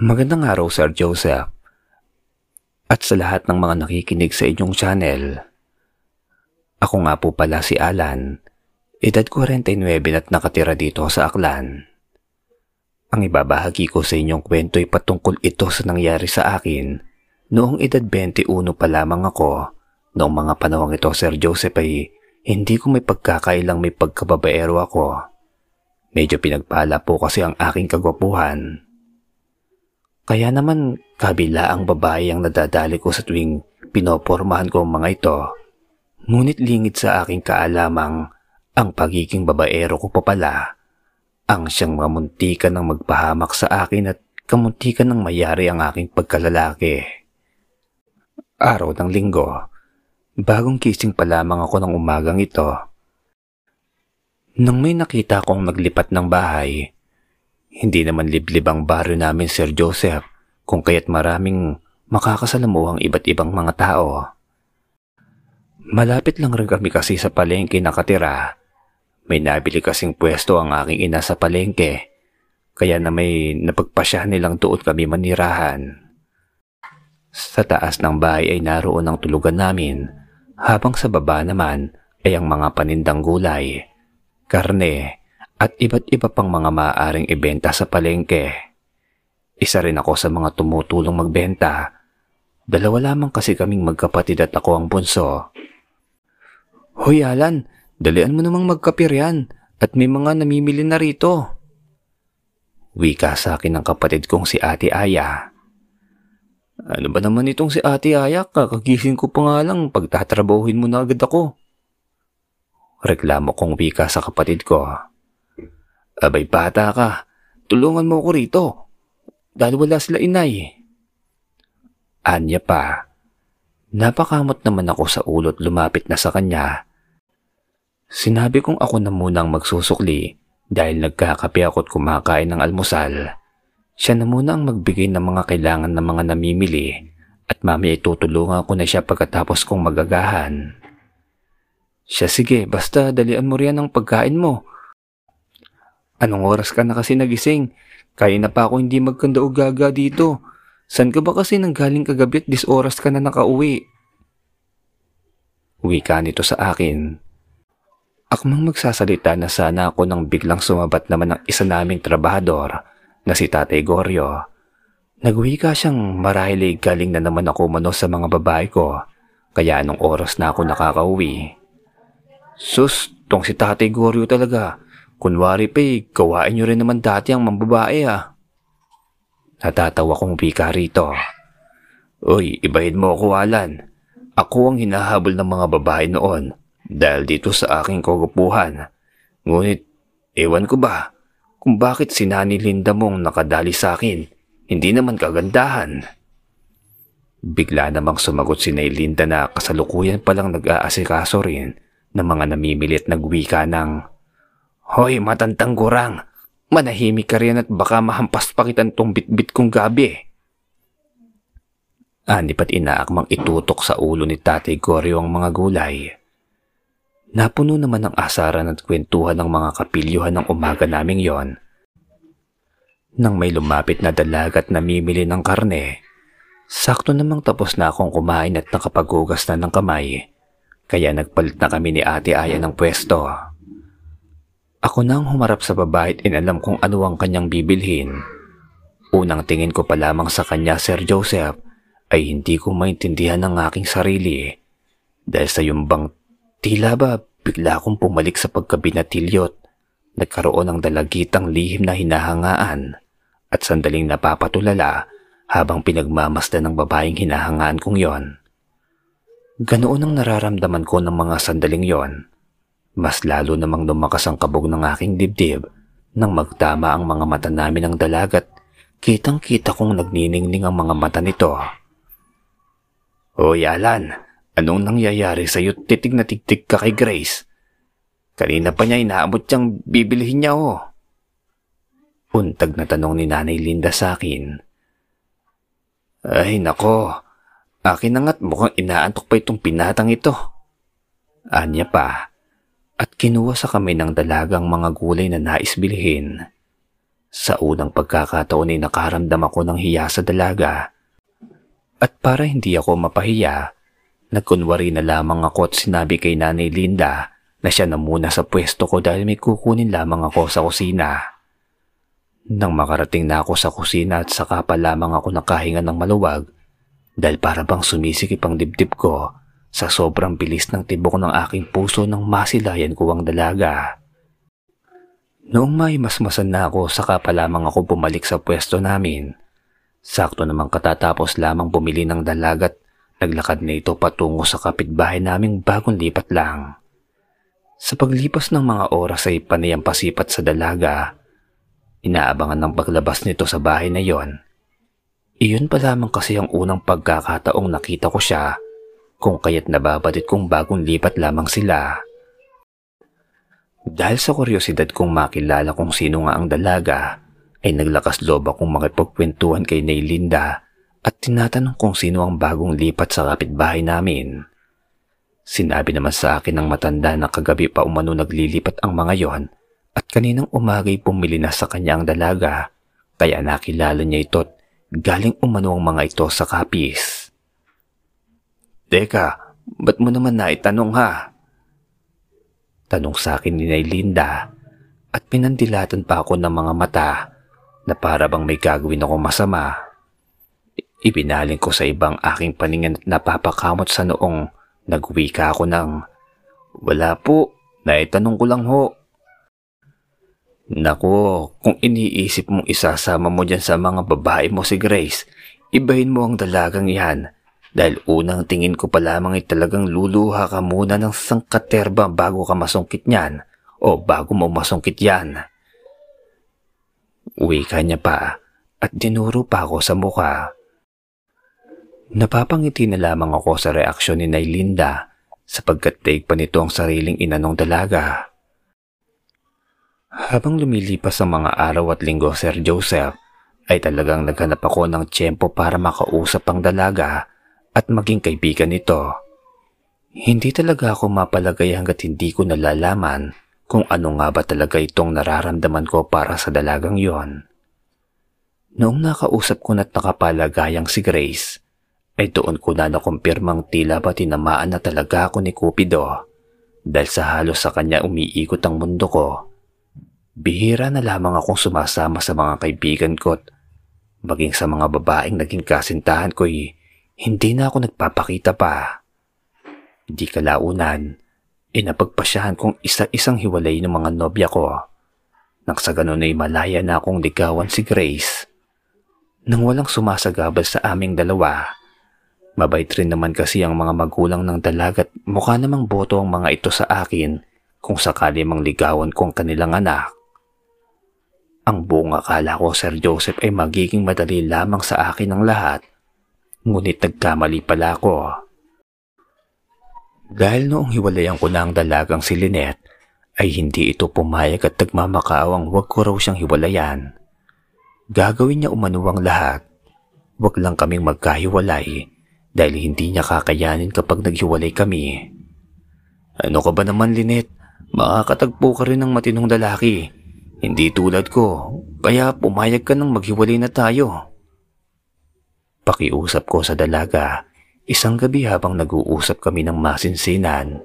Magandang araw, Sir Joseph. At sa lahat ng mga nakikinig sa inyong channel. Ako nga po pala si Alan. Edad 49 at nakatira dito sa Aklan. Ang ibabahagi ko sa inyong kwento ay patungkol ito sa nangyari sa akin noong edad 21 pa lamang ako. Noong mga panahong ito, Sir Joseph ay hindi ko may pagkakailang may pagkababaero ako. Medyo pinagpala po kasi ang aking kagwapuhan. Kaya naman kabila ang babae ang nadadali ko sa tuwing pinopormahan ko ang mga ito. Ngunit lingid sa aking kaalamang ang pagiging babaero ko pa pala ang siyang mamuntikan ng magpahamak sa akin at kamuntikan ng mayari ang aking pagkalalaki. Araw ng linggo, bagong kising pa lamang ako ng umagang ito nang may nakita kong naglipat ng bahay, hindi naman liblib ang baryo namin Sir Joseph kung kaya't maraming makakasalamuhang iba't ibang mga tao. Malapit lang rin kami kasi sa palengke nakatira. May nabili kasing pwesto ang aking ina sa palengke, kaya na may napagpasya nilang doon kami manirahan. Sa taas ng bahay ay naroon ang tulugan namin, habang sa baba naman ay ang mga panindang gulay karne, at iba't iba pang mga maaaring ibenta sa palengke. Isa rin ako sa mga tumutulong magbenta. Dalawa lamang kasi kaming magkapatid at ako ang bunso. Hoy Alan, dalian mo namang magkapir yan at may mga namimili na rito. Wika sa akin ng kapatid kong si Ate Aya. Ano ba naman itong si Ate Aya? Kakagising ko pa nga lang pagtatrabahuhin mo na agad ako. Reklamo kong wika sa kapatid ko. Abay bata ka, tulungan mo ko rito. Dahil wala sila inay. Anya pa. Napakamot naman ako sa ulot lumapit na sa kanya. Sinabi kong ako na munang magsusukli dahil nagkakape ako kumakain ng almusal. Siya na muna ang magbigay ng mga kailangan ng mga namimili at mami itutulungan ko na siya pagkatapos kong magagahan. Siya sige, basta dalian mo riyan ang pagkain mo. Anong oras ka na kasi nagising? Kaya na pa ako hindi magkanda o gaga dito. San ka ba kasi nang galing kagabi at dis oras ka na nakauwi? Uwi ka nito sa akin. Akmang magsasalita na sana ako nang biglang sumabat naman ng isa naming trabahador na si Tatay Goryo. Nagwi ka siyang marahil galing na naman ako mano sa mga babae ko kaya anong oras na ako nakakauwi. Sus, tong si Tatay Goryo talaga. Kunwari pa eh, gawain nyo rin naman dati ang mambabae ah. Natatawa kong wika rito. Uy, ibahin mo ako Alan. Ako ang hinahabol ng mga babae noon dahil dito sa aking kagupuhan. Ngunit, ewan ko ba kung bakit si Nani Linda mong nakadali sa akin. Hindi naman kagandahan. Bigla namang sumagot si Nay Linda na kasalukuyan palang nag-aasikaso rin ng mga namimilit nagwika ng Hoy matantang gurang, manahimik ka rin at baka mahampas pa kitang tong bitbit kong gabi. Anip at inaakmang itutok sa ulo ni Tatay Goryo ang mga gulay. Napuno naman ng asaran at kwentuhan ng mga kapilyuhan ng umaga naming yon. Nang may lumapit na dalaga at namimili ng karne, sakto namang tapos na akong kumain at nakapagugas na ng kamay kaya nagpalit na kami ni ate Aya ng pwesto. Ako nang humarap sa babae at inalam kung ano ang kanyang bibilhin. Unang tingin ko pa lamang sa kanya, Sir Joseph, ay hindi ko maintindihan ang aking sarili. Dahil sa yumbang tila ba bigla akong pumalik sa pagkabinatilyot. Nagkaroon ng dalagitang lihim na hinahangaan at sandaling napapatulala habang pinagmamasdan ng babaeng hinahangaan kong yon. Ganoon ang nararamdaman ko ng mga sandaling yon. Mas lalo namang lumakas ang kabog ng aking dibdib nang magtama ang mga mata namin ng dalagat. Kitang-kita kong nagniningning ang mga mata nito. Hoy Alan, anong nangyayari sa iyo titig na tigtig ka kay Grace? Kanina pa niya inaabot siyang bibilihin niya oh. Untag na tanong ni Nanay Linda sa akin. Ay nako, Akin na nga't mukhang inaantok pa itong pinatang ito. Anya pa. At kinuha sa kami ng dalagang mga gulay na nais bilhin. Sa unang pagkakataon ay nakaramdam ako ng hiya sa dalaga. At para hindi ako mapahiya, nagkunwari na lamang ako at sinabi kay Nanay Linda na siya na muna sa pwesto ko dahil may kukunin lamang ako sa kusina. Nang makarating na ako sa kusina at saka pa lamang ako nakahinga ng maluwag dahil para bang sumisikip ang dibdib ko sa sobrang bilis ng tibok ng aking puso nang masilayan ko ang dalaga. Noong may masmasan na ako, saka pa lamang ako bumalik sa pwesto namin. Sakto namang katatapos lamang bumili ng dalagat, naglakad na ito patungo sa kapitbahay naming bagong lipat lang. Sa paglipas ng mga oras ay panayang pasipat sa dalaga. Inaabangan ng paglabas nito sa bahay na yon. Iyon pa lamang kasi ang unang pagkakataong nakita ko siya kung kaya't nababatit kong bagong lipat lamang sila. Dahil sa kuryosidad kong makilala kung sino nga ang dalaga, ay naglakas loob akong makipagkwentuhan kay Naylinda at tinatanong kung sino ang bagong lipat sa kapitbahay namin. Sinabi naman sa akin ng matanda na kagabi pa umano naglilipat ang mga yon at kaninang umagay pumili na sa kanya ang dalaga kaya nakilala niya ito galing umano ang mga ito sa kapis. Teka, ba't mo naman naitanong ha? Tanong sa akin ni Naylinda at pinandilatan pa ako ng mga mata na para bang may gagawin ako masama. Ibinaling ko sa ibang aking paningin at napapakamot sa noong nagwika ako ng Wala po, naitanong ko lang ho. Nako, kung iniisip mong isasama mo dyan sa mga babae mo si Grace, ibahin mo ang dalagang yan dahil unang tingin ko pa lamang ay talagang luluha ka muna ng sangkaterba bago ka masungkit niyan o bago mo masungkit yan. Uwi ka niya pa at dinuro pa ako sa mukha. Napapangiti na lamang ako sa reaksyon ni Naylinda sapagkat take pa nito ang sariling inanong dalaga. Habang lumilipas ang mga araw at linggo, Sir Joseph, ay talagang naghanap ako ng tiyempo para makausap ang dalaga at maging kaibigan nito. Hindi talaga ako mapalagay hanggat hindi ko nalalaman kung ano nga ba talaga itong nararamdaman ko para sa dalagang yon. Noong nakausap ko na't nakapalagayang si Grace, ay doon ko na nakumpirmang tila ba tinamaan na talaga ako ni Cupido dahil sa halos sa kanya umiikot ang mundo ko. Bihira na lamang akong sumasama sa mga kaibigan ko at maging sa mga babaeng naging kasintahan ko'y hindi na ako nagpapakita pa. Hindi kalaunan, inapagpasyahan kong isa-isang hiwalay ng mga nobya ko. Nang sa ganun ay malaya na akong ligawan si Grace. Nang walang sumasagabal sa aming dalawa, mabait rin naman kasi ang mga magulang ng dalagat mukha namang boto ang mga ito sa akin kung sakali mang ligawan ko ang kanilang anak. Ang buong akala ko, Sir Joseph, ay magiging madali lamang sa akin ang lahat Ngunit nagkamali pala ako. Dahil noong hiwalayan ko na ang dalagang si Lynette, ay hindi ito pumayag at nagmamakaawang huwag ko raw siyang hiwalayan. Gagawin niya umanuwang lahat. Huwag lang kaming magkahiwalay dahil hindi niya kakayanin kapag naghiwalay kami. Ano ka ba naman, Lynette? Makakatagpo ka rin ng matinong lalaki. Hindi tulad ko, kaya pumayag ka nang maghiwalay na tayo. Pakiusap ko sa dalaga, isang gabi habang nag-uusap kami ng masinsinan.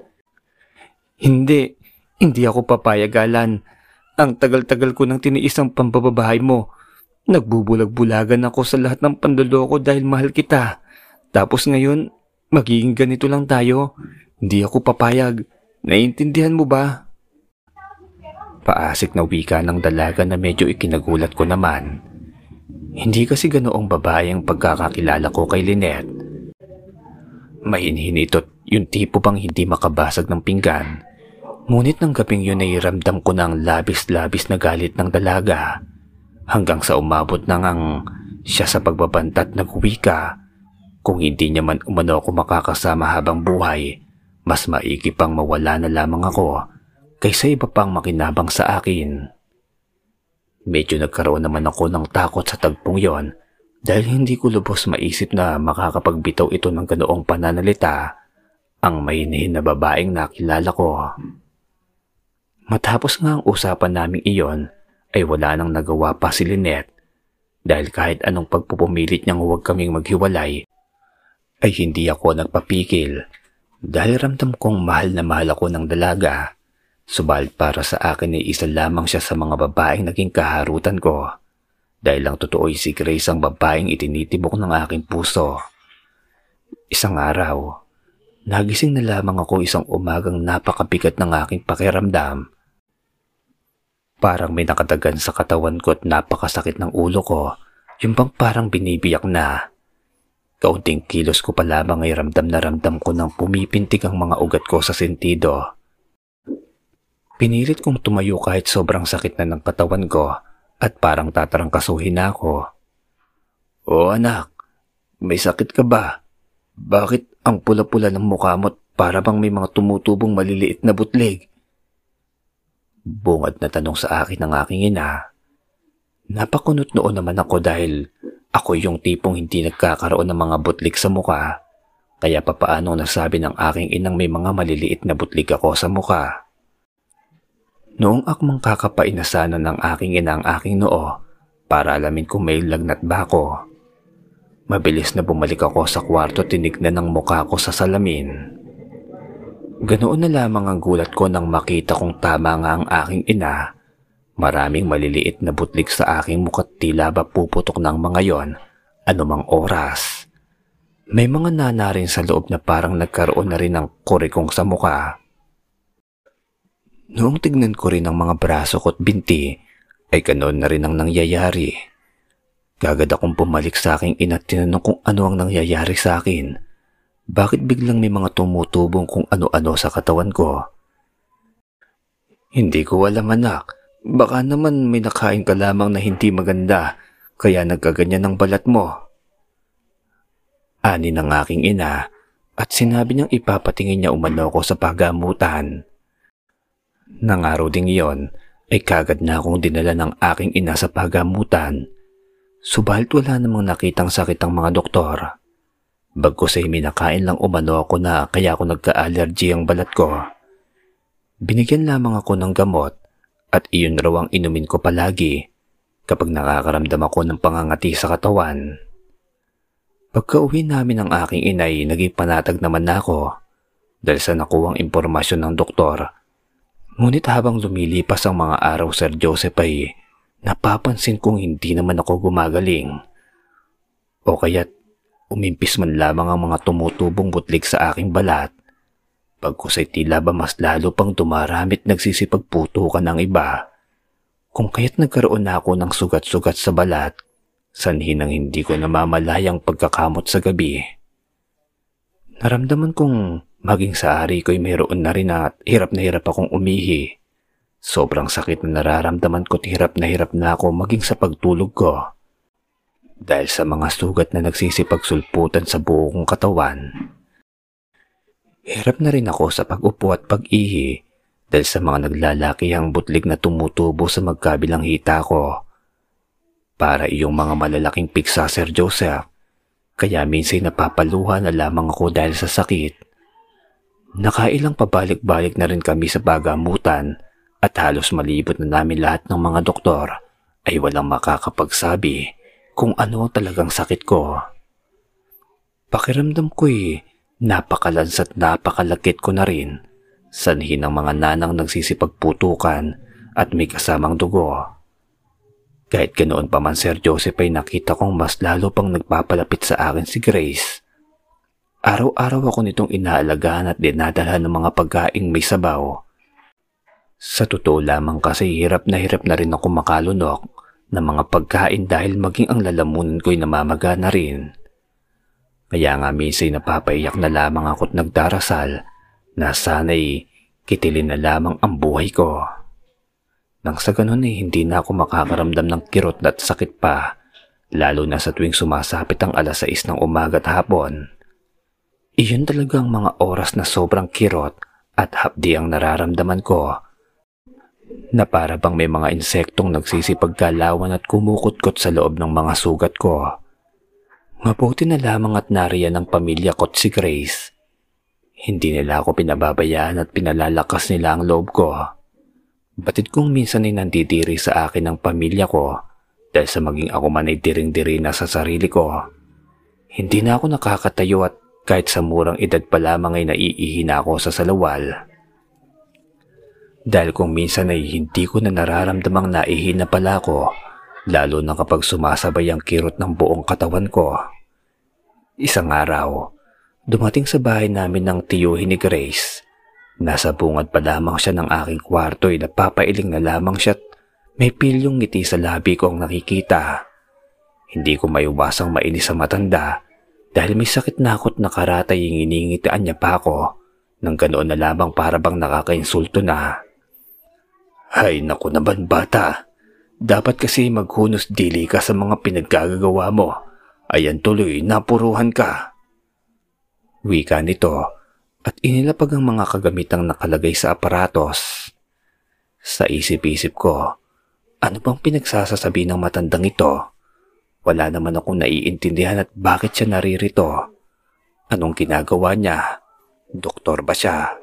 Hindi, hindi ako papayagalan. Ang tagal-tagal ko nang tiniis ang pambababahay mo. Nagbubulag-bulagan ako sa lahat ng panloloko dahil mahal kita. Tapos ngayon, magiging ganito lang tayo. Hindi ako papayag. Naiintindihan mo ba? Paasik na wika ng dalaga na medyo ikinagulat ko naman. Hindi kasi ganoong babae ang pagkakakilala ko kay Lynette. Mahinhin ito't yung tipo pang hindi makabasag ng pinggan. Ngunit ng gabing yun ay ramdam ko ng labis-labis na galit ng dalaga. Hanggang sa umabot na ngang siya sa pagbabantat nagwika. Kung hindi niya man umano ako makakasama habang buhay, mas maigi pang mawala na lamang ako kaysa iba pang makinabang sa akin. Medyo nagkaroon naman ako ng takot sa tagpong yon dahil hindi ko lubos maisip na makakapagbitaw ito ng ganoong pananalita ang mayinihin na babaeng nakilala ko. Matapos nga ang usapan naming iyon, ay wala nang nagawa pa si Lynette dahil kahit anong pagpupumilit niyang huwag kaming maghiwalay ay hindi ako nagpapikil dahil ramdam kong mahal na mahal ako ng dalaga. Subalit para sa akin ay isa lamang siya sa mga babaeng naging kaharutan ko. Dahil lang totoo si Grace ang babaeng itinitibok ng aking puso. Isang araw, nagising na lamang ako isang umagang napakabigat ng aking pakiramdam. Parang may nakadagan sa katawan ko at napakasakit ng ulo ko, yung bang parang binibiyak na. Kaunting kilos ko pa lamang ay ramdam na ramdam ko nang pumipintig ang mga ugat ko sa sentido. Pinilit kong tumayo kahit sobrang sakit na ng katawan ko at parang tatarangkasuhin na ako. O anak, may sakit ka ba? Bakit ang pula-pula ng mukha mo para bang may mga tumutubong maliliit na butlig? Bungad na tanong sa akin ng aking ina. Napakunot noon naman ako dahil ako yung tipong hindi nagkakaroon ng mga butlig sa mukha. Kaya papaano nasabi ng aking inang may mga maliliit na butlig ako sa mukha. Noong akmang kakapain na sana ng aking ina ang aking noo para alamin kung may lagnat ba ako. Mabilis na bumalik ako sa kwarto tinignan ng mukha ko sa salamin. Ganoon na lamang ang gulat ko nang makita kong tama nga ang aking ina. Maraming maliliit na butlik sa aking mukha tila ba puputok ng mga yon anumang oras. May mga nana rin sa loob na parang nagkaroon na rin ng kurikong sa mukha. Noong tignan ko rin ang mga braso ko at binti, ay ganoon na rin ang nangyayari. Gagad akong pumalik sa aking ina at tinanong kung ano ang nangyayari sa akin. Bakit biglang may mga tumutubong kung ano-ano sa katawan ko? Hindi ko alam anak. Baka naman may nakain ka lamang na hindi maganda, kaya nagkaganyan ng balat mo. Ani ng aking ina at sinabi niyang ipapatingin niya umano ko sa pagamutan. Nang araw ding iyon, ay kagad na akong dinala ng aking ina sa pagamutan. Subalit wala namang nakitang sakit ang mga doktor. Bagkus ay minakain lang umano ako na kaya ako nagka-allergy ang balat ko. Binigyan lamang ako ng gamot at iyon raw ang inumin ko palagi kapag nakakaramdam ako ng pangangati sa katawan. Pagka-uwi namin ng aking inay, naging panatag naman na ako dahil sa nakuwang impormasyon ng doktor Ngunit habang lumilipas ang mga araw, Sir Joseph ay napapansin kong hindi naman ako gumagaling. O kaya't umimpis man lamang ang mga tumutubong butlig sa aking balat. Pagkus ay tila ba mas lalo pang dumaramit nagsisipagputukan ng iba. Kung kaya't nagkaroon na ako ng sugat-sugat sa balat, sanhin ang hindi ko namamalayang pagkakamot sa gabi. Naramdaman kong Maging sa ari ko'y mayroon na rin at hirap na hirap akong umihi. Sobrang sakit na nararamdaman ko't hirap na hirap na ako maging sa pagtulog ko. Dahil sa mga sugat na nagsisipagsulputan sa buo kong katawan. Hirap na rin ako sa pag-upo at pag-ihi dahil sa mga naglalakihang butlig na tumutubo sa magkabilang hita ko. Para iyong mga malalaking piksa, Sir Joseph. Kaya minsan napapaluha na lamang ako dahil sa sakit Nakailang pabalik-balik na rin kami sa bagamutan at halos malibot na namin lahat ng mga doktor ay walang makakapagsabi kung ano talagang sakit ko. Pakiramdam ko'y napakalans at napakalakit ko na rin sanhi ng mga nanang nagsisipagputukan at may kasamang dugo. Kahit ganoon pa man Sir Joseph ay nakita kong mas lalo pang nagpapalapit sa akin si Grace Araw-araw ako nitong inaalagaan at dinadala ng mga pagkaing may sabaw. Sa totoo lamang kasi hirap na hirap na rin ako makalunok ng mga pagkain dahil maging ang lalamunan ko'y namamaga na rin. Kaya nga minsan napapaiyak na lamang ako't nagdarasal na sana'y kitilin na lamang ang buhay ko. Nang sa ganun ay hindi na ako makakaramdam ng kirot at sakit pa, lalo na sa tuwing sumasapit ang alas 6 ng umaga at hapon. Iyon talagang mga oras na sobrang kirot at hapdi ang nararamdaman ko. Na para bang may mga insektong nagsisipagkalawan at kumukutkot sa loob ng mga sugat ko. Mabuti na lamang at nariyan ang pamilya ko't si Grace. Hindi nila ako pinababayaan at pinalalakas nila ang loob ko. Batid kong minsan ay nandidiri sa akin ng pamilya ko dahil sa maging ako man ay diring-diri na sa sarili ko. Hindi na ako nakakatayo at kahit sa murang edad pa lamang ay naiihi na ako sa salawal. Dahil kung minsan ay hindi ko na nararamdamang naihi na pala ako, lalo na kapag sumasabay ang kirot ng buong katawan ko. Isang araw, dumating sa bahay namin ng tiyuhin ni Grace Nasa bungad pa lamang siya ng aking kwarto ay napapailing na lamang siya at may pilyong ngiti sa labi ko ang nakikita. Hindi ko maiwasang mainis sa matanda dahil may sakit na ako't nakaratay yung iningitian niya pa ako nang ganoon na lamang para bang nakakainsulto na. Hay naku naman bata, dapat kasi maghunos dili ka sa mga pinaggagawa mo. Ayan tuloy, napuruhan ka. Wika nito at inilapag ang mga kagamitang nakalagay sa aparatos. Sa isip-isip ko, ano bang pinagsasasabi ng matandang ito? Wala naman akong naiintindihan at bakit siya naririto. Anong ginagawa niya? Doktor ba siya?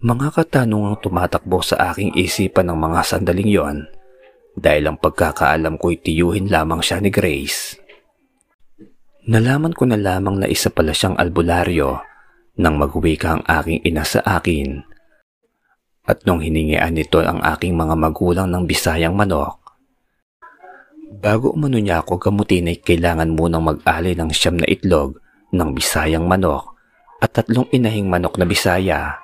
Mga katanungang tumatakbo sa aking isipan ng mga sandaling yon dahil ang pagkakaalam ko'y tiyuhin lamang siya ni Grace. Nalaman ko na lamang na isa pala siyang albularyo nang magwika ang aking ina sa akin. At nung hiningian nito ang aking mga magulang ng bisayang manok, bago umano niya ako gamutin ay kailangan munang mag-ali ng siyam na itlog ng bisayang manok at tatlong inahing manok na bisaya.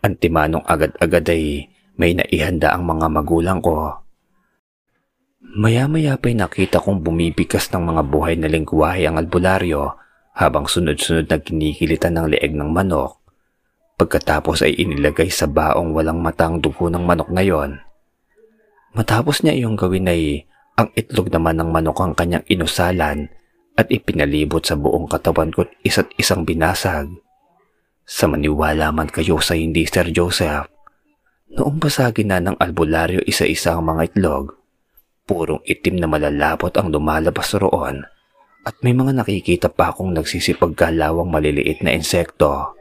Antimanong agad-agad ay may naihanda ang mga magulang ko. Maya-maya pa'y nakita kong bumibigas ng mga buhay na lingwahe ang albularyo habang sunod-sunod na kinikilitan ng leeg ng manok. Pagkatapos ay inilagay sa baong walang matang dugo ng manok na yon. Matapos niya iyong gawin ay ang itlog naman ng manok ang kanyang inusalan at ipinalibot sa buong katawan ko isa't isang binasag. Sa maniwala man kayo sa hindi Sir Joseph, noong basagin na ng albularyo isa-isa ang mga itlog, purong itim na malalapot ang lumalabas roon at may mga nakikita pa akong nagsisipagkalawang maliliit na insekto.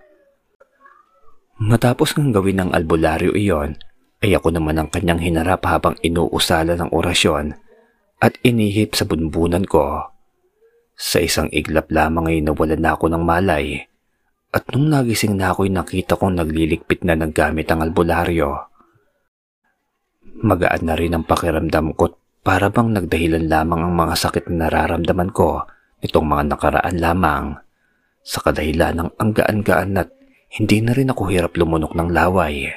Matapos ng gawin ng albularyo iyon, ay ako naman ang kanyang hinarap habang inuusala ng orasyon at inihip sa bunbunan ko. Sa isang iglap lamang ay nawalan na ako ng malay at nung nagising na ako'y nakita kong nagliligpit na ng gamit ang albularyo. Magaan na rin ang pakiramdam ko para bang nagdahilan lamang ang mga sakit na nararamdaman ko nitong mga nakaraan lamang sa kadahilan ng ang gaan-gaan at hindi na rin ako hirap lumunok ng laway.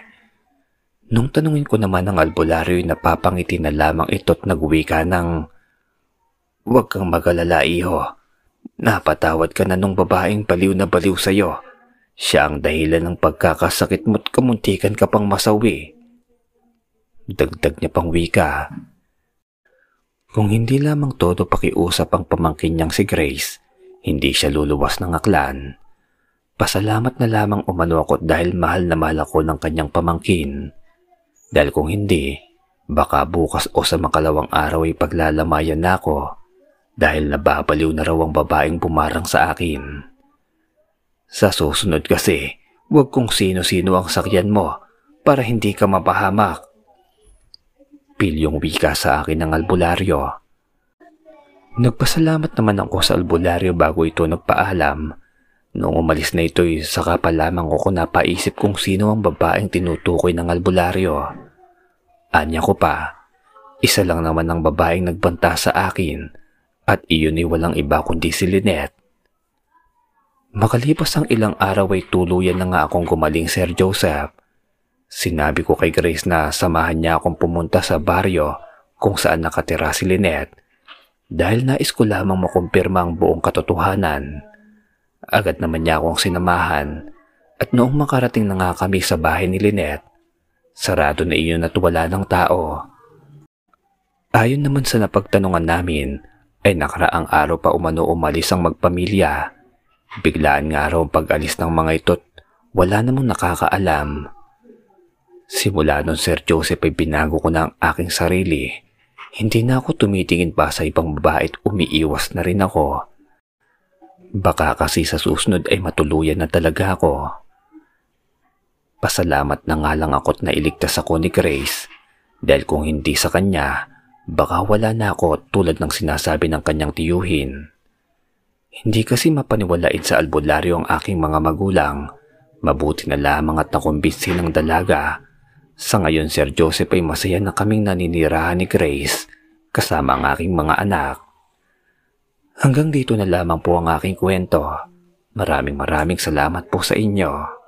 Nung tanungin ko naman ang albularyo ay napapangiti na lamang ito't nagwika ng Huwag kang magalala iho. Napatawad ka na nung babaeng baliw na baliw sa'yo. Siya ang dahilan ng pagkakasakit mo't kamuntikan ka pang masawi. Dagdag niya pang wika. Kung hindi lamang todo pakiusap ang pamangkin niyang si Grace, hindi siya luluwas ng aklan. Pasalamat na lamang umano ako dahil mahal na mahal ako ng kanyang pamangkin. Dahil kung hindi, baka bukas o sa makalawang araw ay paglalamayan na ako dahil nababaliw na raw ang babaeng pumarang sa akin. Sa susunod kasi, huwag kung sino-sino ang sakyan mo para hindi ka mapahamak pilyong wika sa akin ng albularyo. Nagpasalamat naman ako sa albularyo bago ito nagpaalam. Noong umalis na ito'y saka pa lamang ako napaisip kung sino ang babaeng tinutukoy ng albularyo. Anya ko pa, isa lang naman ang babaeng nagbanta sa akin at iyon ay walang iba kundi si Lynette. Makalipas ang ilang araw ay tuluyan na nga akong gumaling Sir Joseph Sinabi ko kay Grace na samahan niya akong pumunta sa baryo kung saan nakatira si Lynette dahil nais ko lamang makumpirma ang buong katotohanan. Agad naman niya akong sinamahan at noong makarating na nga kami sa bahay ni Lynette, sarado na iyon at wala ng tao. Ayon naman sa napagtanungan namin, ay nakaraang araw pa umano umalis ang magpamilya. Biglaan nga raw pag-alis ng mga ito't wala namang nakakaalam. Simula nun Sir Joseph ay binago ko na ang aking sarili. Hindi na ako tumitingin pa sa ibang babae at umiiwas na rin ako. Baka kasi sa susunod ay matuluyan na talaga ako. Pasalamat na nga lang ako't nailigtas ako ni Grace dahil kung hindi sa kanya, baka wala na ako tulad ng sinasabi ng kanyang tiyuhin. Hindi kasi mapaniwalain sa albularyo ang aking mga magulang. Mabuti na lamang at nakumbinsi ng dalaga. Sa ngayon, Sir Joseph ay masaya na kaming naninirahan ni Grace kasama ang aking mga anak. Hanggang dito na lamang po ang aking kwento. Maraming maraming salamat po sa inyo.